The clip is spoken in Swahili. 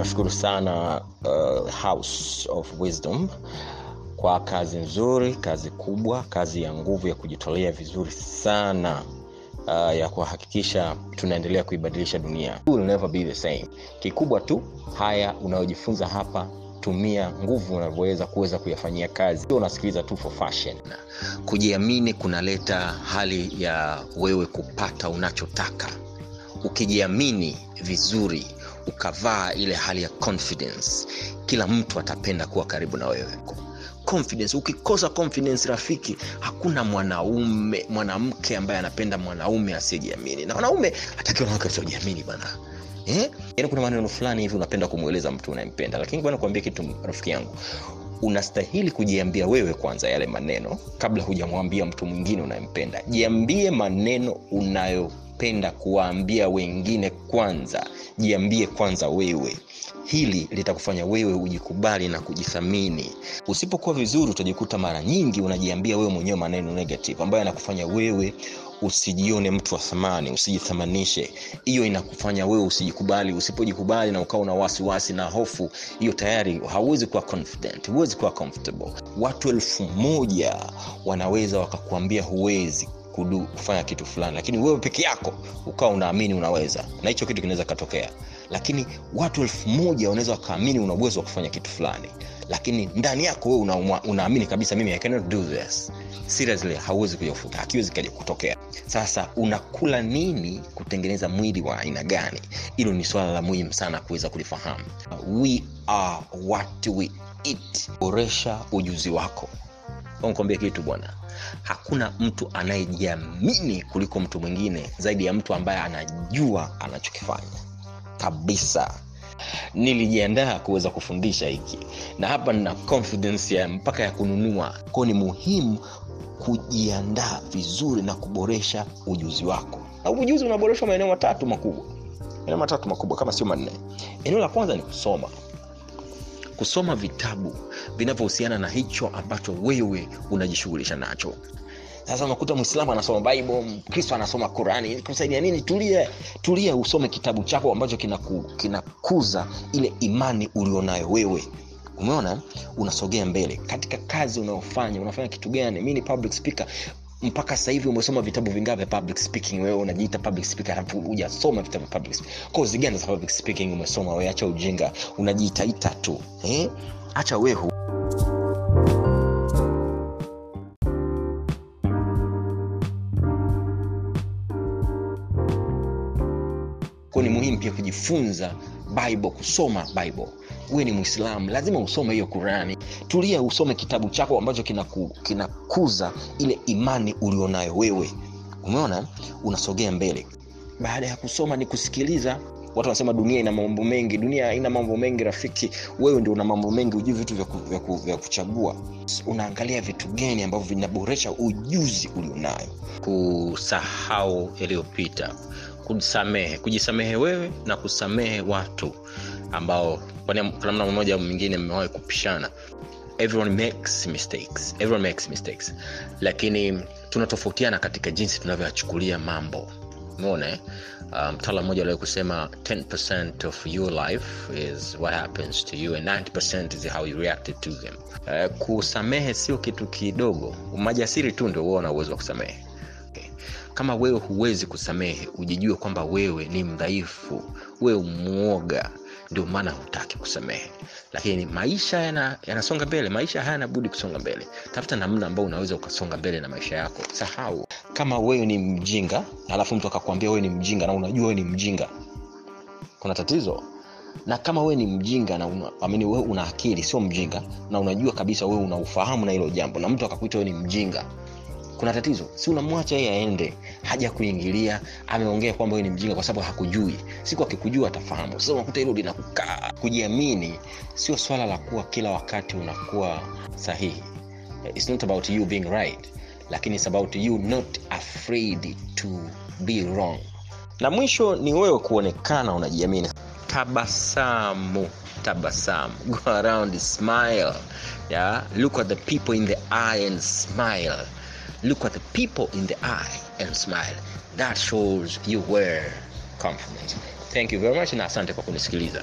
niwashukuru sana uh, house of wisdom kwa kazi nzuri kazi kubwa kazi ya nguvu ya kujitolea vizuri sana uh, ya kuhakikisha tunaendelea kuibadilisha dunia. Will never be the same. Kikubwa tu haya unayojifunza hapa tumia nguvu unavyoweza kuweza kuyafanyia kazi. Unasikiliza tu for fashion. Kujiamini kunaleta hali ya wewe kupata unachotaka. Ukijiamini vizuri ukavaa ile hali ya confidence. Kila mtu atapenda kuwa karibu na wewe. Confidence ukikosa confidence rafiki hakuna mwanaume mwanamke ambaye anapenda mwanaume asiyejiamini. Na wanaume hataki wanawake wasiojiamini bana eh? yaani kuna maneno fulani hivi unapenda kumweleza mtu unayempenda. Lakini bwana kuambia kitu rafiki yangu unastahili kujiambia wewe kwanza yale maneno kabla hujamwambia mtu mwingine unayempenda. Jiambie maneno unayopenda kuwaambia wengine kwanza. Jiambie kwanza wewe. Hili litakufanya wewe ujikubali na kujithamini. Usipokuwa vizuri utajikuta mara nyingi unajiambia wewe mwenyewe maneno negative ambayo yanakufanya wewe usijione mtu wa thamani usijithamanishe. Hiyo inakufanya wewe usijikubali usipojikubali na ukawa na wasiwasi na hofu hiyo tayari hauwezi kuwa confident huwezi kuwa comfortable. Watu elfu moja wanaweza wakakuambia huwezi kudu, kufanya kitu fulani lakini wewe peke yako ukawa unaamini unaweza na hicho kitu kinaweza katokea. Lakini watu elfu moja wanaweza wakaamini una uwezo wa kufanya kitu fulani lakini ndani yako wewe una, unaamini kabisa mimi I cannot do this. Seriously hauwezi kuja kufuta hakiwezi kaja kutokea. Sasa unakula nini kutengeneza mwili wa aina gani? Hilo ni swala la muhimu sana kuweza kulifahamu. We are what we eat. Boresha ujuzi wako. Nkwambia kitu bwana. Hakuna mtu anayejiamini kuliko mtu mwingine zaidi ya mtu ambaye anajua anachokifanya. Kabisa nilijiandaa kuweza kufundisha hiki. Na hapa nina confidence ya mpaka ya kununua. Kwao ni muhimu kujiandaa vizuri na kuboresha ujuzi wako. Na ujuzi unaboreshwa maeneo matatu makubwa. Maeneo matatu makubwa kama sio manne. Eneo la kwanza ni kusoma. Kusoma vitabu vinavyohusiana na hicho ambacho wewe unajishughulisha nacho sasa unakuta mwislamu anasoma bible mkristo anasoma qurani. Kusaidia nini? Tulia tulia usome kitabu chako ambacho kinakuza kina ile imani ulionayo wewe. Umeona? Unasogea mbele. Katika kazi unayofanya unafanya kitu gani? Mi ni public speaker. Mpaka sasa hivi umesoma vitabu vingapi public speaking? Wewe unajiita public speaker halafu hujasoma vitabu public kozi gani za public speaking umesoma? Wewe acha ujinga. Unajiitaita tu eh? acha wehu kwao ni muhimu pia kujifunza bible kusoma bible. Uwe ni mwislamu lazima usome hiyo qurani. Tulia usome kitabu chako ambacho kinakuza kina ile imani ulionayo wewe. Umeona? Unasogea mbele. Baada ya kusoma ni kusikiliza. Watu wanasema dunia ina mambo mengi. Dunia haina mambo mengi rafiki. Wewe ndio una mambo mengi ujui vitu vya, ku, vya, ku, vya kuchagua. Unaangalia vitu gani ambavyo vinaboresha ujuzi ulionayo. Kusahau yaliyopita kusamehe kujisamehe wewe na kusamehe watu ambao kwa namna mmoja au mwingine mmewahi kupishana. Everyone makes mistakes. Everyone makes mistakes. Lakini tunatofautiana katika jinsi tunavyoyachukulia mambo. Umeona mtaala um, mmoja aliwahi kusema 10 of your life is what happens to you and 90 is how you reacted to them. Uh, kusamehe sio kitu kidogo. Majasiri tu ndio huwa na uwezo wa kusamehe kama wewe huwezi kusamehe ujijue kwamba wewe ni mdhaifu wewe mwoga ndio maana hutaki kusamehe. Lakini maisha yanasonga yana mbele maisha hayana budi kusonga mbele. Tafuta namna ambao unaweza ukasonga mbele na maisha yako. Sahau. Kama wewe ni mjinga alafu mtu akakwambia wewe ni mjinga na unajua wewe ni mjinga kuna tatizo. Na kama wewe ni mjinga na una, amini wewe una akili sio mjinga na unajua kabisa wewe unaufahamu na hilo jambo na mtu akakuita wewe ni mjinga kuna tatizo. Si unamwacha yeye aende haja kuingilia ameongea kwamba wewe ni mjinga kwa sababu hakujui. Siku akikujua atafahamu. Sasa unakuta hilo linakukaa. Kujiamini sio swala la kuwa kila wakati unakuwa sahihi. It's not about you being right lakini it's about you not afraid to be wrong. Na mwisho ni wewe kuonekana unajiamini. Tabasamu tabasamu. Go around smile. Yeah look at the people in the eye and smile. Look at the people in the eye and smile. That shows you were confident thank you very much na asante kwa kunisikiliza